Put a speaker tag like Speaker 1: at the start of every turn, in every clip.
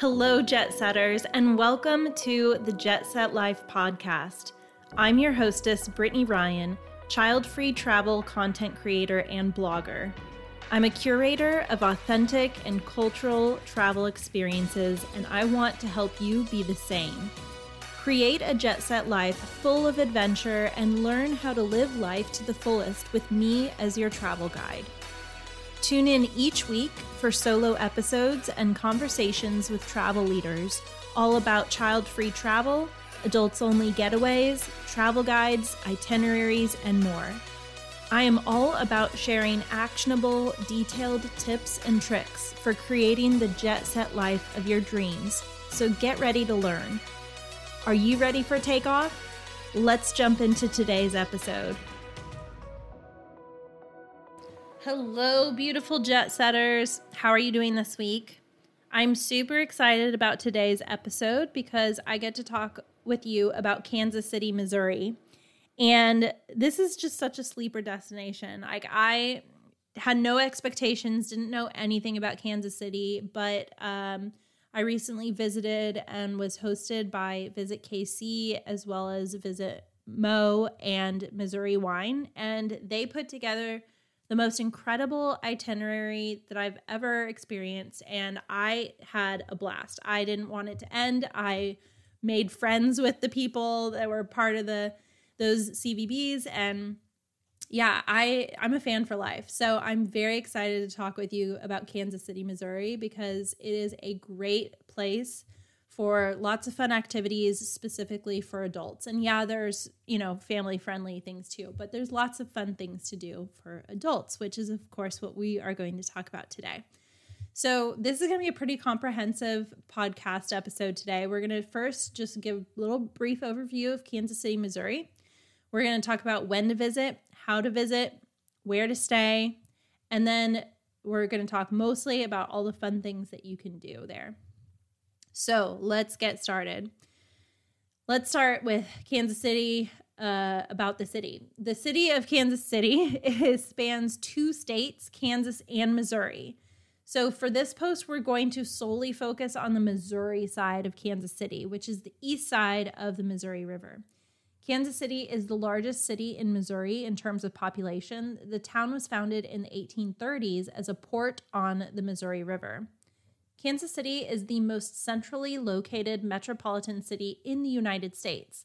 Speaker 1: Hello, Jet Setters, and welcome to the Jet Set Life podcast. I'm your hostess, Brittany Ryan, child free travel content creator and blogger. I'm a curator of authentic and cultural travel experiences, and I want to help you be the same. Create a jet set life full of adventure and learn how to live life to the fullest with me as your travel guide. Tune in each week for solo episodes and conversations with travel leaders all about child free travel, adults only getaways, travel guides, itineraries, and more. I am all about sharing actionable, detailed tips and tricks for creating the jet set life of your dreams. So get ready to learn. Are you ready for takeoff? Let's jump into today's episode. Hello, beautiful jet setters. How are you doing this week? I'm super excited about today's episode because I get to talk with you about Kansas City, Missouri. And this is just such a sleeper destination. Like, I had no expectations, didn't know anything about Kansas City, but um, I recently visited and was hosted by Visit KC as well as Visit Mo and Missouri Wine. And they put together the most incredible itinerary that I've ever experienced. And I had a blast. I didn't want it to end. I made friends with the people that were part of the those CVBs and yeah, I I'm a fan for life. So I'm very excited to talk with you about Kansas City, Missouri because it is a great place for lots of fun activities specifically for adults. And yeah, there's, you know, family friendly things too, but there's lots of fun things to do for adults, which is, of course, what we are going to talk about today. So, this is going to be a pretty comprehensive podcast episode today. We're going to first just give a little brief overview of Kansas City, Missouri. We're going to talk about when to visit, how to visit, where to stay, and then we're going to talk mostly about all the fun things that you can do there. So let's get started. Let's start with Kansas City. Uh, about the city. The city of Kansas City is, spans two states, Kansas and Missouri. So, for this post, we're going to solely focus on the Missouri side of Kansas City, which is the east side of the Missouri River. Kansas City is the largest city in Missouri in terms of population. The town was founded in the 1830s as a port on the Missouri River. Kansas City is the most centrally located metropolitan city in the United States.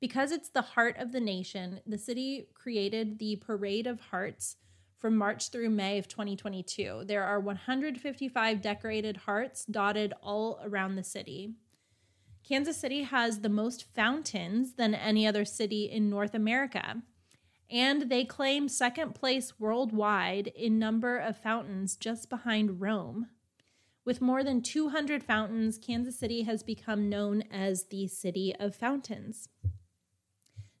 Speaker 1: Because it's the heart of the nation, the city created the Parade of Hearts from March through May of 2022. There are 155 decorated hearts dotted all around the city. Kansas City has the most fountains than any other city in North America. And they claim second place worldwide in number of fountains just behind Rome. With more than 200 fountains, Kansas City has become known as the City of Fountains.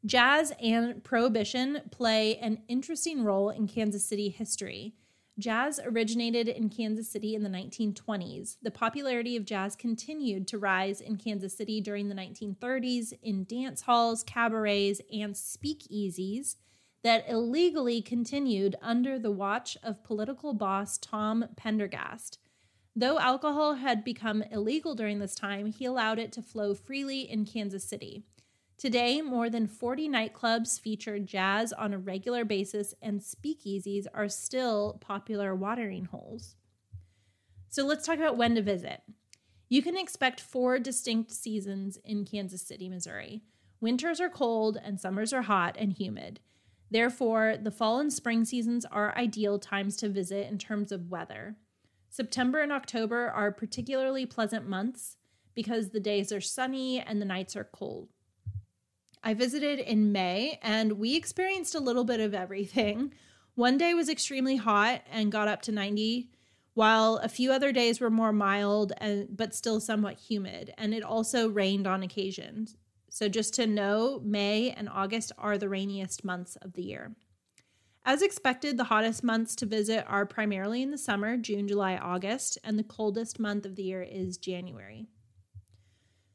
Speaker 1: Jazz and Prohibition play an interesting role in Kansas City history. Jazz originated in Kansas City in the 1920s. The popularity of jazz continued to rise in Kansas City during the 1930s in dance halls, cabarets, and speakeasies that illegally continued under the watch of political boss Tom Pendergast. Though alcohol had become illegal during this time, he allowed it to flow freely in Kansas City. Today, more than 40 nightclubs feature jazz on a regular basis, and speakeasies are still popular watering holes. So let's talk about when to visit. You can expect four distinct seasons in Kansas City, Missouri. Winters are cold and summers are hot and humid. Therefore, the fall and spring seasons are ideal times to visit in terms of weather. September and October are particularly pleasant months because the days are sunny and the nights are cold. I visited in May and we experienced a little bit of everything. One day was extremely hot and got up to 90, while a few other days were more mild and but still somewhat humid, and it also rained on occasion. So just to know, May and August are the rainiest months of the year. As expected, the hottest months to visit are primarily in the summer, June, July, August, and the coldest month of the year is January.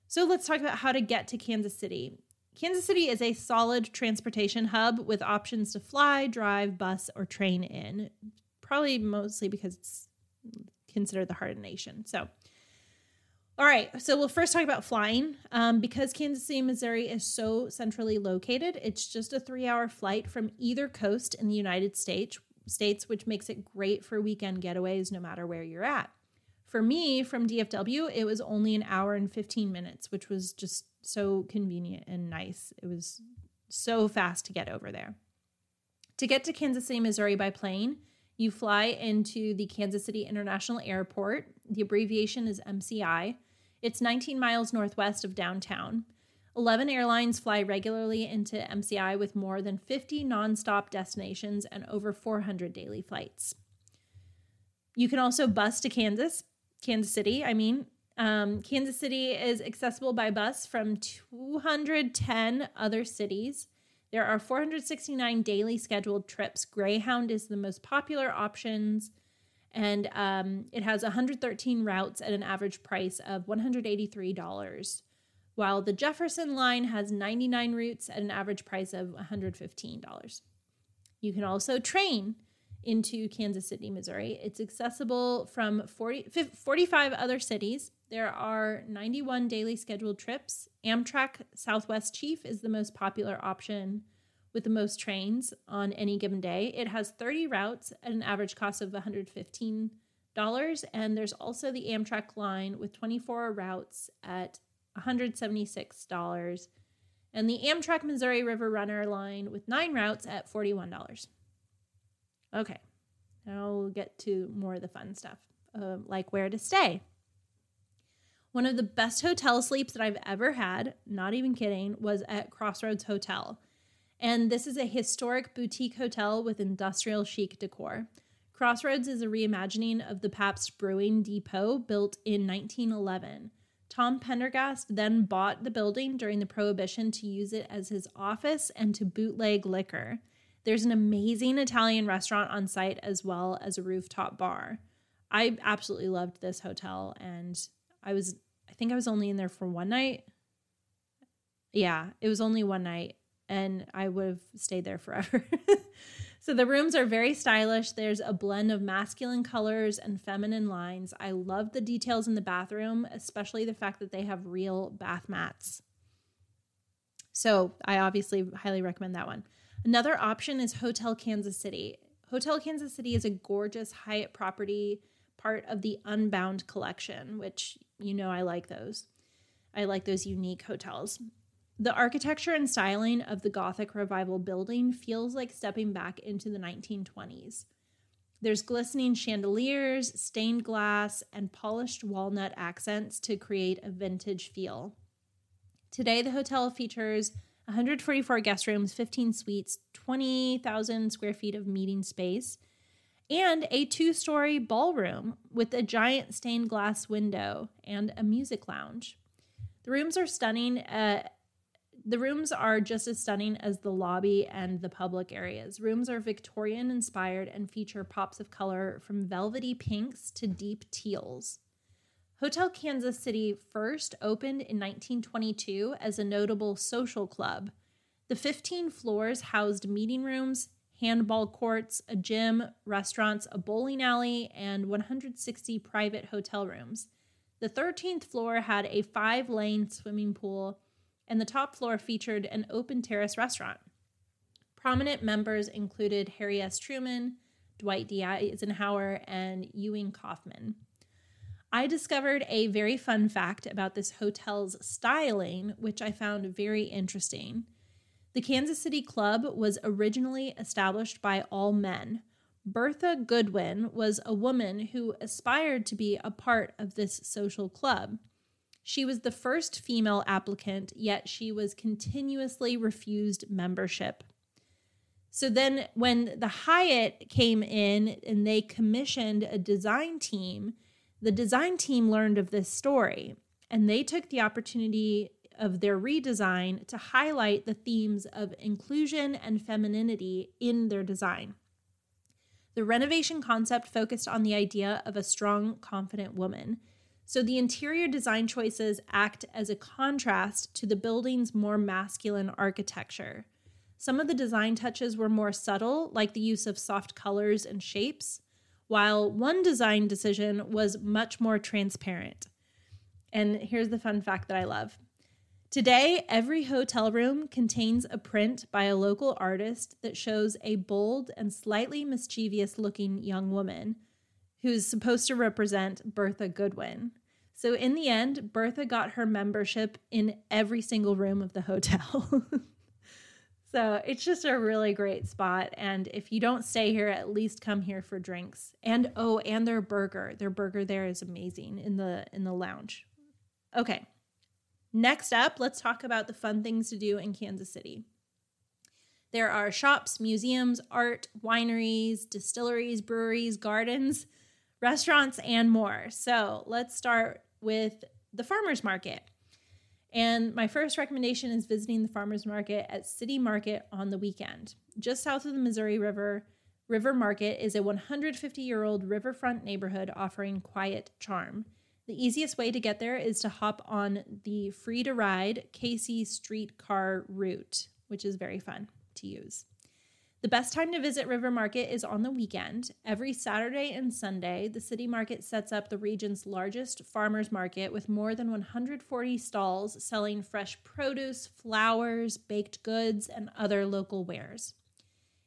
Speaker 1: So let's talk about how to get to Kansas City. Kansas City is a solid transportation hub with options to fly, drive, bus, or train in, probably mostly because it's considered the heart of the nation. So, All right, so we'll first talk about flying. Um, because Kansas City, Missouri is so centrally located, it's just a three hour flight from either coast in the United States, states, which makes it great for weekend getaways no matter where you're at. For me, from DFW, it was only an hour and 15 minutes, which was just so convenient and nice. It was so fast to get over there. To get to Kansas City, Missouri by plane, you fly into the Kansas City International Airport. The abbreviation is MCI. It's 19 miles northwest of downtown. 11 airlines fly regularly into MCI with more than 50 nonstop destinations and over 400 daily flights. You can also bus to Kansas, Kansas City, I mean. Um, Kansas City is accessible by bus from 210 other cities. There are 469 daily scheduled trips. Greyhound is the most popular options and um, it has 113 routes at an average price of $183, while the Jefferson line has 99 routes at an average price of $115. You can also train into Kansas City, Missouri. It's accessible from 40, 45 other cities. There are 91 daily scheduled trips. Amtrak Southwest Chief is the most popular option with the most trains on any given day. It has 30 routes at an average cost of $115. And there's also the Amtrak line with 24 routes at $176. And the Amtrak Missouri River Runner line with nine routes at $41. Okay, now we'll get to more of the fun stuff, uh, like where to stay. One of the best hotel sleeps that I've ever had, not even kidding, was at Crossroads Hotel. And this is a historic boutique hotel with industrial chic decor. Crossroads is a reimagining of the Pabst Brewing Depot built in 1911. Tom Pendergast then bought the building during the Prohibition to use it as his office and to bootleg liquor. There's an amazing Italian restaurant on site as well as a rooftop bar. I absolutely loved this hotel and I was I think I was only in there for one night. Yeah, it was only one night and I would have stayed there forever. so the rooms are very stylish. There's a blend of masculine colors and feminine lines. I love the details in the bathroom, especially the fact that they have real bath mats. So I obviously highly recommend that one. Another option is Hotel Kansas City. Hotel Kansas City is a gorgeous Hyatt property, part of the Unbound collection, which you know I like those. I like those unique hotels. The architecture and styling of the Gothic Revival building feels like stepping back into the 1920s. There's glistening chandeliers, stained glass, and polished walnut accents to create a vintage feel. Today, the hotel features 144 guest rooms, 15 suites, 20,000 square feet of meeting space, and a two story ballroom with a giant stained glass window and a music lounge. The rooms are stunning. Uh, the rooms are just as stunning as the lobby and the public areas. Rooms are Victorian inspired and feature pops of color from velvety pinks to deep teals. Hotel Kansas City first opened in 1922 as a notable social club. The 15 floors housed meeting rooms, handball courts, a gym, restaurants, a bowling alley, and 160 private hotel rooms. The 13th floor had a five lane swimming pool and the top floor featured an open terrace restaurant. Prominent members included Harry S. Truman, Dwight D. Eisenhower, and Ewing Kauffman. I discovered a very fun fact about this hotel's styling, which I found very interesting. The Kansas City Club was originally established by all men. Bertha Goodwin was a woman who aspired to be a part of this social club. She was the first female applicant, yet she was continuously refused membership. So then, when the Hyatt came in and they commissioned a design team, the design team learned of this story and they took the opportunity of their redesign to highlight the themes of inclusion and femininity in their design. The renovation concept focused on the idea of a strong, confident woman so the interior design choices act as a contrast to the building's more masculine architecture. Some of the design touches were more subtle, like the use of soft colors and shapes, while one design decision was much more transparent. And here's the fun fact that I love. Today, every hotel room contains a print by a local artist that shows a bold and slightly mischievous looking young woman who's supposed to represent Bertha Goodwin. So, in the end, Bertha got her membership in every single room of the hotel. so, it's just a really great spot. And if you don't stay here, at least come here for drinks. And oh, and their burger. Their burger there is amazing in the in the lounge. Okay. Next up, let's talk about the fun things to do in Kansas City. There are shops, museums, art, wineries, distilleries, breweries, gardens, restaurants, and more. So let's start with the farmers market. And my first recommendation is visiting the farmers market at City Market on the weekend. Just south of the Missouri River, River Market is a 150 year old riverfront neighborhood offering quiet charm. The easiest way to get there is to hop on the free to ride KC streetcar route, which is very fun to use. The best time to visit River Market is on the weekend. Every Saturday and Sunday, the city market sets up the region's largest farmers market with more than 140 stalls selling fresh produce, flowers, baked goods, and other local wares.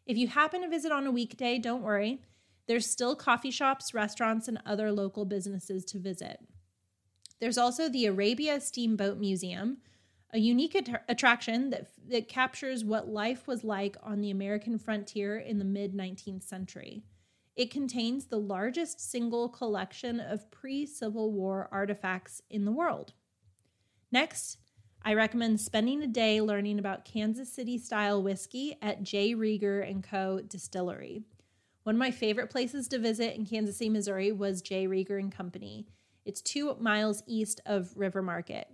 Speaker 1: If you happen to visit on a weekday, don't worry. There's still coffee shops, restaurants, and other local businesses to visit. There's also the Arabia Steamboat Museum, a unique att- attraction that, that captures what life was like on the American frontier in the mid 19th century. It contains the largest single collection of pre Civil War artifacts in the world. Next, I recommend spending a day learning about Kansas City style whiskey at J. Rieger and Co. Distillery. One of my favorite places to visit in Kansas City, Missouri was J. Rieger and Company. It's two miles east of River Market.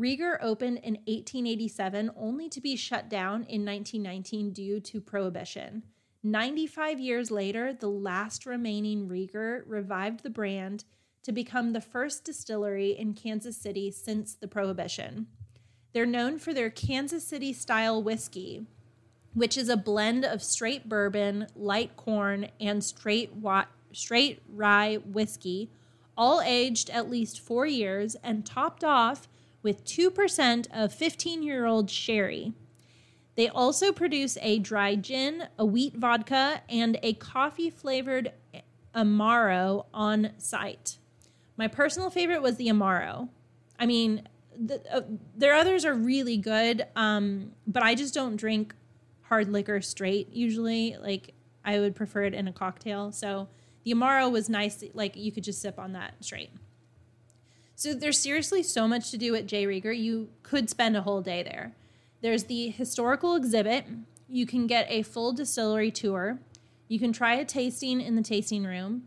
Speaker 1: Rieger opened in 1887 only to be shut down in 1919 due to prohibition. 95 years later, the last remaining Rieger revived the brand to become the first distillery in Kansas City since the prohibition. They're known for their Kansas City style whiskey, which is a blend of straight bourbon, light corn, and straight wa- straight rye whiskey, all aged at least 4 years and topped off with 2% of 15-year-old sherry. They also produce a dry gin, a wheat vodka, and a coffee flavored Amaro on site. My personal favorite was the Amaro. I mean, the, uh, their others are really good, um, but I just don't drink hard liquor straight usually. Like I would prefer it in a cocktail. So the Amaro was nice. Like you could just sip on that straight. So there's seriously so much to do at J. Rieger. You could spend a whole day there. There's the historical exhibit. You can get a full distillery tour. You can try a tasting in the tasting room.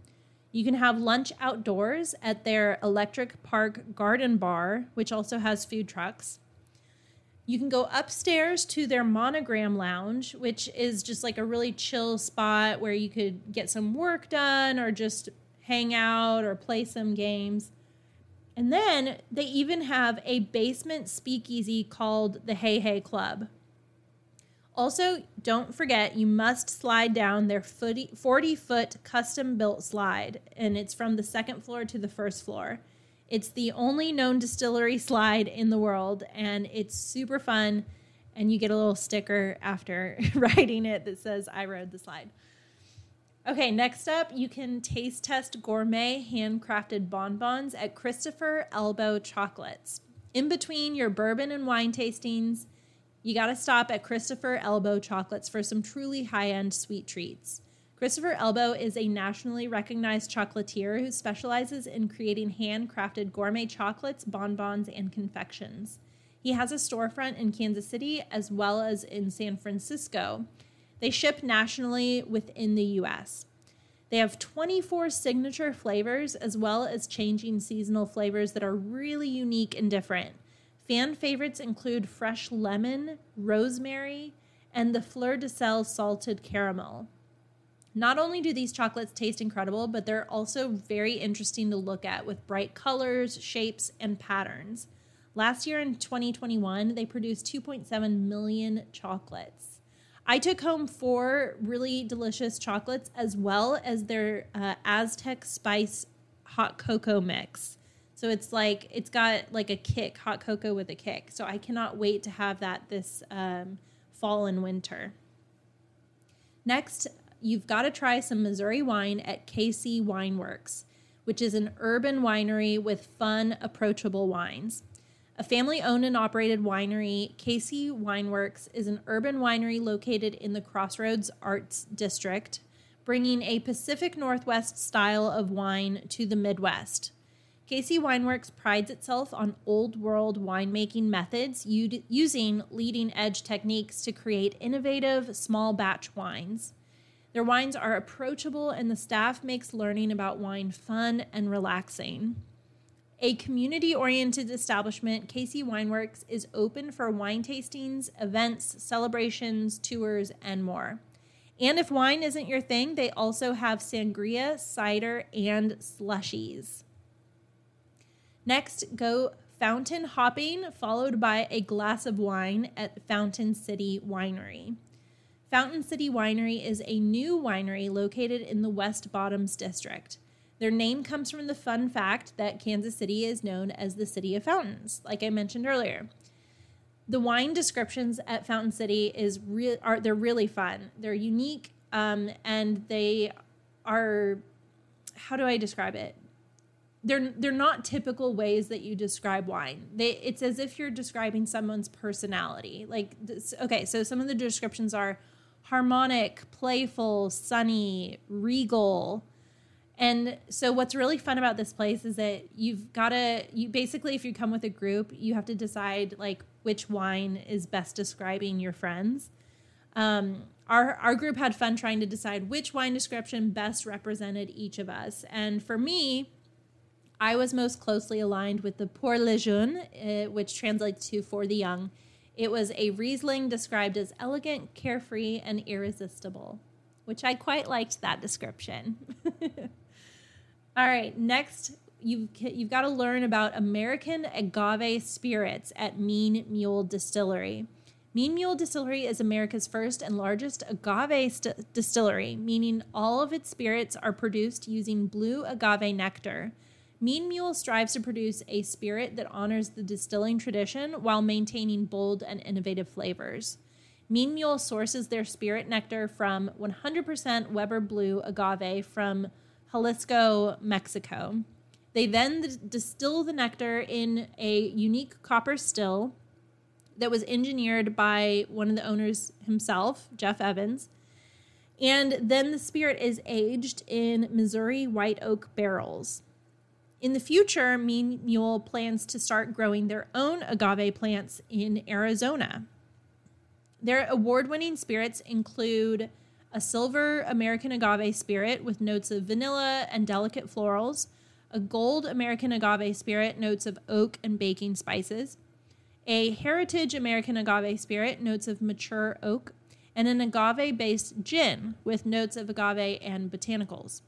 Speaker 1: You can have lunch outdoors at their Electric Park Garden Bar, which also has food trucks. You can go upstairs to their monogram lounge, which is just like a really chill spot where you could get some work done or just hang out or play some games. And then they even have a basement speakeasy called the Hey Hey Club. Also, don't forget you must slide down their 40 foot custom built slide, and it's from the second floor to the first floor. It's the only known distillery slide in the world, and it's super fun. And you get a little sticker after riding it that says, I rode the slide. Okay, next up, you can taste test gourmet handcrafted bonbons at Christopher Elbow Chocolates. In between your bourbon and wine tastings, you got to stop at Christopher Elbow Chocolates for some truly high end sweet treats. Christopher Elbow is a nationally recognized chocolatier who specializes in creating handcrafted gourmet chocolates, bonbons, and confections. He has a storefront in Kansas City as well as in San Francisco. They ship nationally within the US. They have 24 signature flavors as well as changing seasonal flavors that are really unique and different. Fan favorites include fresh lemon, rosemary, and the fleur de sel salted caramel. Not only do these chocolates taste incredible, but they're also very interesting to look at with bright colors, shapes, and patterns. Last year in 2021, they produced 2.7 million chocolates. I took home four really delicious chocolates as well as their uh, Aztec spice hot cocoa mix. So it's like it's got like a kick, hot cocoa with a kick. So I cannot wait to have that this um, fall and winter. Next, you've got to try some Missouri wine at KC Wineworks, which is an urban winery with fun, approachable wines. A family owned and operated winery, KC Wineworks is an urban winery located in the Crossroads Arts District, bringing a Pacific Northwest style of wine to the Midwest. KC Wineworks prides itself on old world winemaking methods using leading edge techniques to create innovative small batch wines. Their wines are approachable, and the staff makes learning about wine fun and relaxing. A community oriented establishment, KC Wineworks is open for wine tastings, events, celebrations, tours, and more. And if wine isn't your thing, they also have sangria, cider, and slushies. Next, go fountain hopping, followed by a glass of wine at Fountain City Winery. Fountain City Winery is a new winery located in the West Bottoms district. Their name comes from the fun fact that Kansas City is known as the city of fountains, like I mentioned earlier. The wine descriptions at Fountain City is re- are they're really fun. They're unique um, and they are how do I describe it? they're they're not typical ways that you describe wine. They it's as if you're describing someone's personality. Like this, okay, so some of the descriptions are harmonic, playful, sunny, regal. And so what's really fun about this place is that you've got to you basically if you come with a group, you have to decide like which wine is best describing your friends. Um, our our group had fun trying to decide which wine description best represented each of us. And for me, I was most closely aligned with the Pour les Jeunes, uh, which translates to for the young. It was a Riesling described as elegant, carefree, and irresistible, which I quite liked that description. All right, next you've you've got to learn about American agave spirits at Mean Mule Distillery. Mean Mule Distillery is America's first and largest agave st- distillery, meaning all of its spirits are produced using blue agave nectar. Mean Mule strives to produce a spirit that honors the distilling tradition while maintaining bold and innovative flavors. Mean Mule sources their spirit nectar from 100% Weber Blue agave from Jalisco, Mexico. They then distill the nectar in a unique copper still that was engineered by one of the owners himself, Jeff Evans. And then the spirit is aged in Missouri white oak barrels. In the future, Mean Mule plans to start growing their own agave plants in Arizona. Their award winning spirits include a silver American agave spirit with notes of vanilla and delicate florals, a gold American agave spirit, notes of oak and baking spices, a heritage American agave spirit, notes of mature oak, and an agave based gin with notes of agave and botanicals.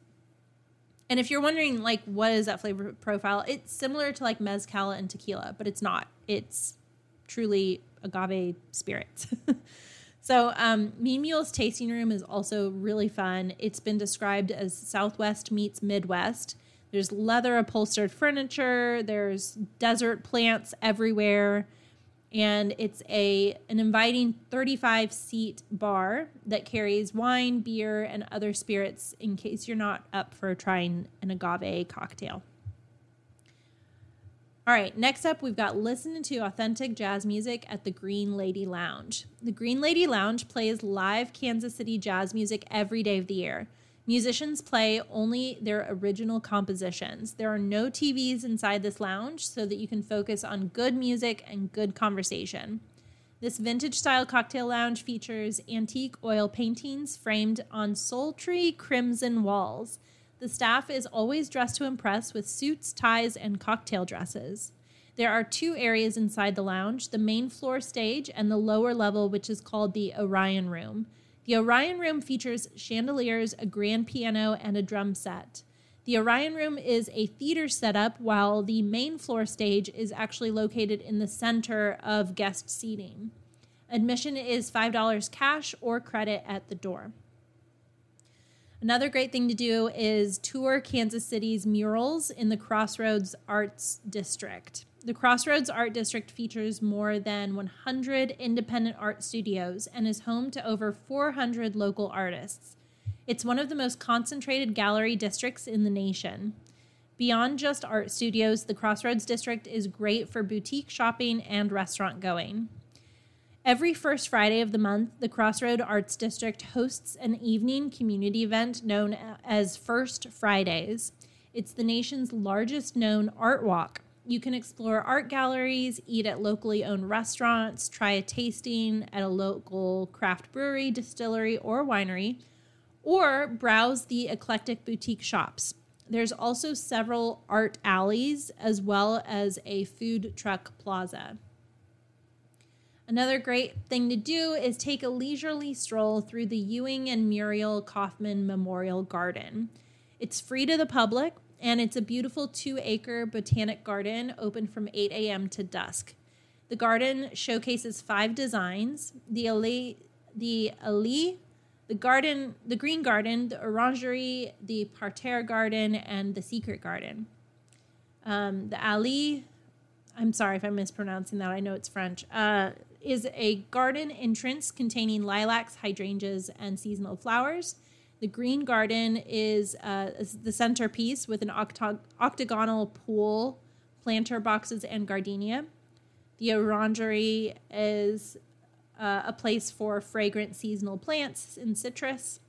Speaker 1: And if you're wondering, like, what is that flavor profile? It's similar to like mezcal and tequila, but it's not. It's truly agave spirits. so, um, Mean Mule's tasting room is also really fun. It's been described as Southwest meets Midwest. There's leather upholstered furniture. There's desert plants everywhere and it's a an inviting 35 seat bar that carries wine, beer, and other spirits in case you're not up for trying an agave cocktail. All right, next up, we've got listening to authentic jazz music at the Green Lady Lounge. The Green Lady Lounge plays live Kansas City jazz music every day of the year. Musicians play only their original compositions. There are no TVs inside this lounge so that you can focus on good music and good conversation. This vintage style cocktail lounge features antique oil paintings framed on sultry crimson walls. The staff is always dressed to impress with suits, ties, and cocktail dresses. There are two areas inside the lounge the main floor stage and the lower level, which is called the Orion Room. The Orion Room features chandeliers, a grand piano, and a drum set. The Orion Room is a theater setup, while the main floor stage is actually located in the center of guest seating. Admission is $5 cash or credit at the door. Another great thing to do is tour Kansas City's murals in the Crossroads Arts District. The Crossroads Art District features more than 100 independent art studios and is home to over 400 local artists. It's one of the most concentrated gallery districts in the nation. Beyond just art studios, the Crossroads District is great for boutique shopping and restaurant going. Every first Friday of the month, the Crossroad Arts District hosts an evening community event known as First Fridays. It's the nation's largest known art walk. You can explore art galleries, eat at locally owned restaurants, try a tasting at a local craft brewery, distillery, or winery, or browse the eclectic boutique shops. There's also several art alleys as well as a food truck plaza. Another great thing to do is take a leisurely stroll through the Ewing and Muriel Kauffman Memorial Garden. It's free to the public and it's a beautiful two acre botanic garden open from 8 a.m. to dusk. The garden showcases five designs the alley, the the garden, the green garden, the orangery, the parterre garden, and the secret garden. Um, the alley, I'm sorry if I'm mispronouncing that. I know it's French. Uh, is a garden entrance containing lilacs, hydrangeas, and seasonal flowers. The green garden is, uh, is the centerpiece with an octog- octagonal pool, planter boxes, and gardenia. The orangery is uh, a place for fragrant seasonal plants and citrus.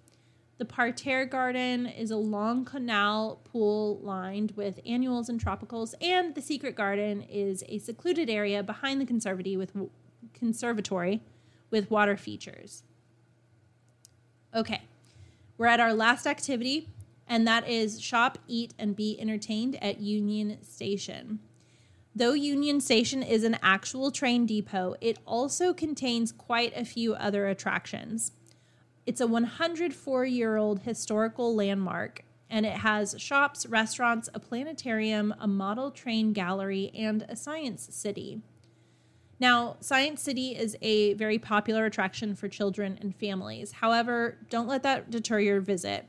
Speaker 1: The parterre garden is a long canal pool lined with annuals and tropicals, and the secret garden is a secluded area behind the conservatory with conservatory with water features. Okay, we're at our last activity, and that is shop, eat, and be entertained at Union Station. Though Union Station is an actual train depot, it also contains quite a few other attractions. It's a 104 year old historical landmark, and it has shops, restaurants, a planetarium, a model train gallery, and a science city. Now, Science City is a very popular attraction for children and families. However, don't let that deter your visit.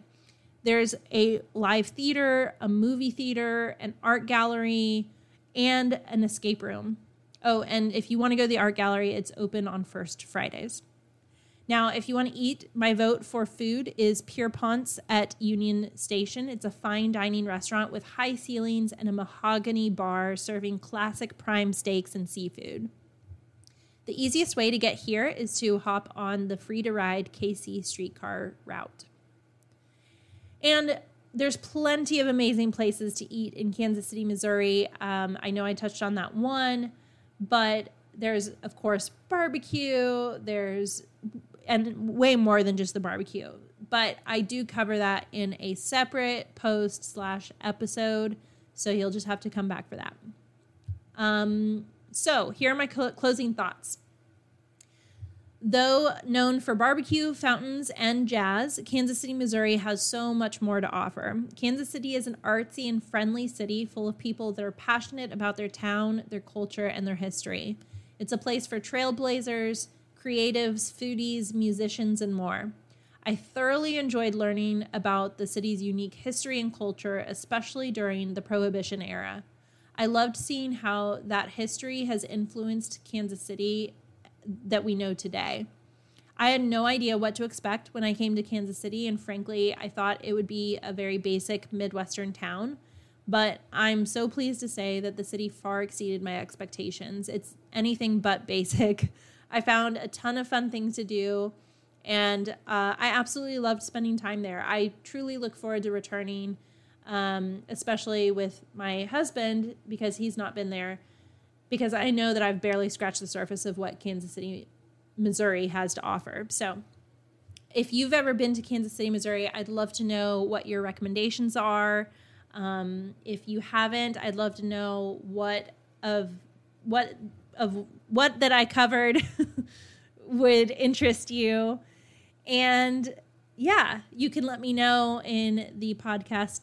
Speaker 1: There's a live theater, a movie theater, an art gallery, and an escape room. Oh, and if you want to go to the art gallery, it's open on first Fridays. Now, if you want to eat, my vote for food is Pierpont's at Union Station. It's a fine dining restaurant with high ceilings and a mahogany bar serving classic prime steaks and seafood. The easiest way to get here is to hop on the free to ride KC streetcar route. And there's plenty of amazing places to eat in Kansas City, Missouri. Um, I know I touched on that one, but there's, of course, barbecue. There's, and way more than just the barbecue. But I do cover that in a separate post slash episode. So you'll just have to come back for that. Um, so, here are my cl- closing thoughts. Though known for barbecue, fountains, and jazz, Kansas City, Missouri has so much more to offer. Kansas City is an artsy and friendly city full of people that are passionate about their town, their culture, and their history. It's a place for trailblazers, creatives, foodies, musicians, and more. I thoroughly enjoyed learning about the city's unique history and culture, especially during the Prohibition era. I loved seeing how that history has influenced Kansas City that we know today. I had no idea what to expect when I came to Kansas City, and frankly, I thought it would be a very basic Midwestern town. But I'm so pleased to say that the city far exceeded my expectations. It's anything but basic. I found a ton of fun things to do, and uh, I absolutely loved spending time there. I truly look forward to returning um, especially with my husband because he's not been there. Because I know that I've barely scratched the surface of what Kansas City, Missouri has to offer. So, if you've ever been to Kansas City, Missouri, I'd love to know what your recommendations are. Um, if you haven't, I'd love to know what of what of what that I covered would interest you. And yeah, you can let me know in the podcast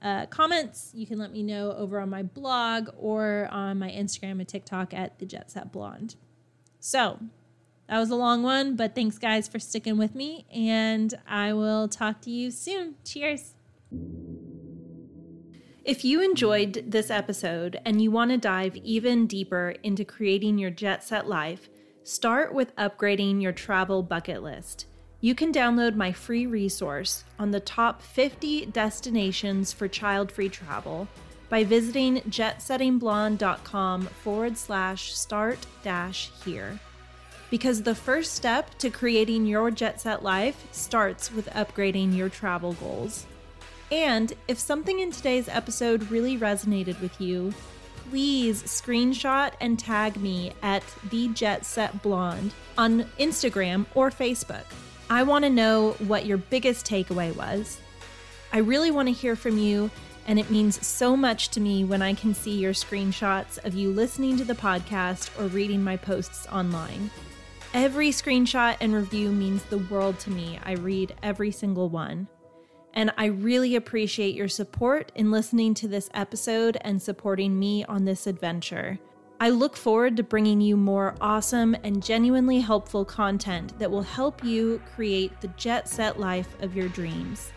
Speaker 1: uh, comments, you can let me know over on my blog or on my Instagram and TikTok at the Jet Set Blonde. So, that was a long one, but thanks, guys, for sticking with me. And I will talk to you soon. Cheers. If you enjoyed this episode and you want to dive even deeper into creating your jet set life, start with upgrading your travel bucket list. You can download my free resource on the top 50 destinations for child free travel by visiting jetsettingblonde.com forward slash start dash here. Because the first step to creating your jet set life starts with upgrading your travel goals. And if something in today's episode really resonated with you, please screenshot and tag me at the Jet Set Blonde on Instagram or Facebook. I want to know what your biggest takeaway was. I really want to hear from you, and it means so much to me when I can see your screenshots of you listening to the podcast or reading my posts online. Every screenshot and review means the world to me. I read every single one. And I really appreciate your support in listening to this episode and supporting me on this adventure. I look forward to bringing you more awesome and genuinely helpful content that will help you create the jet set life of your dreams.